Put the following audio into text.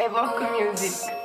evoke music.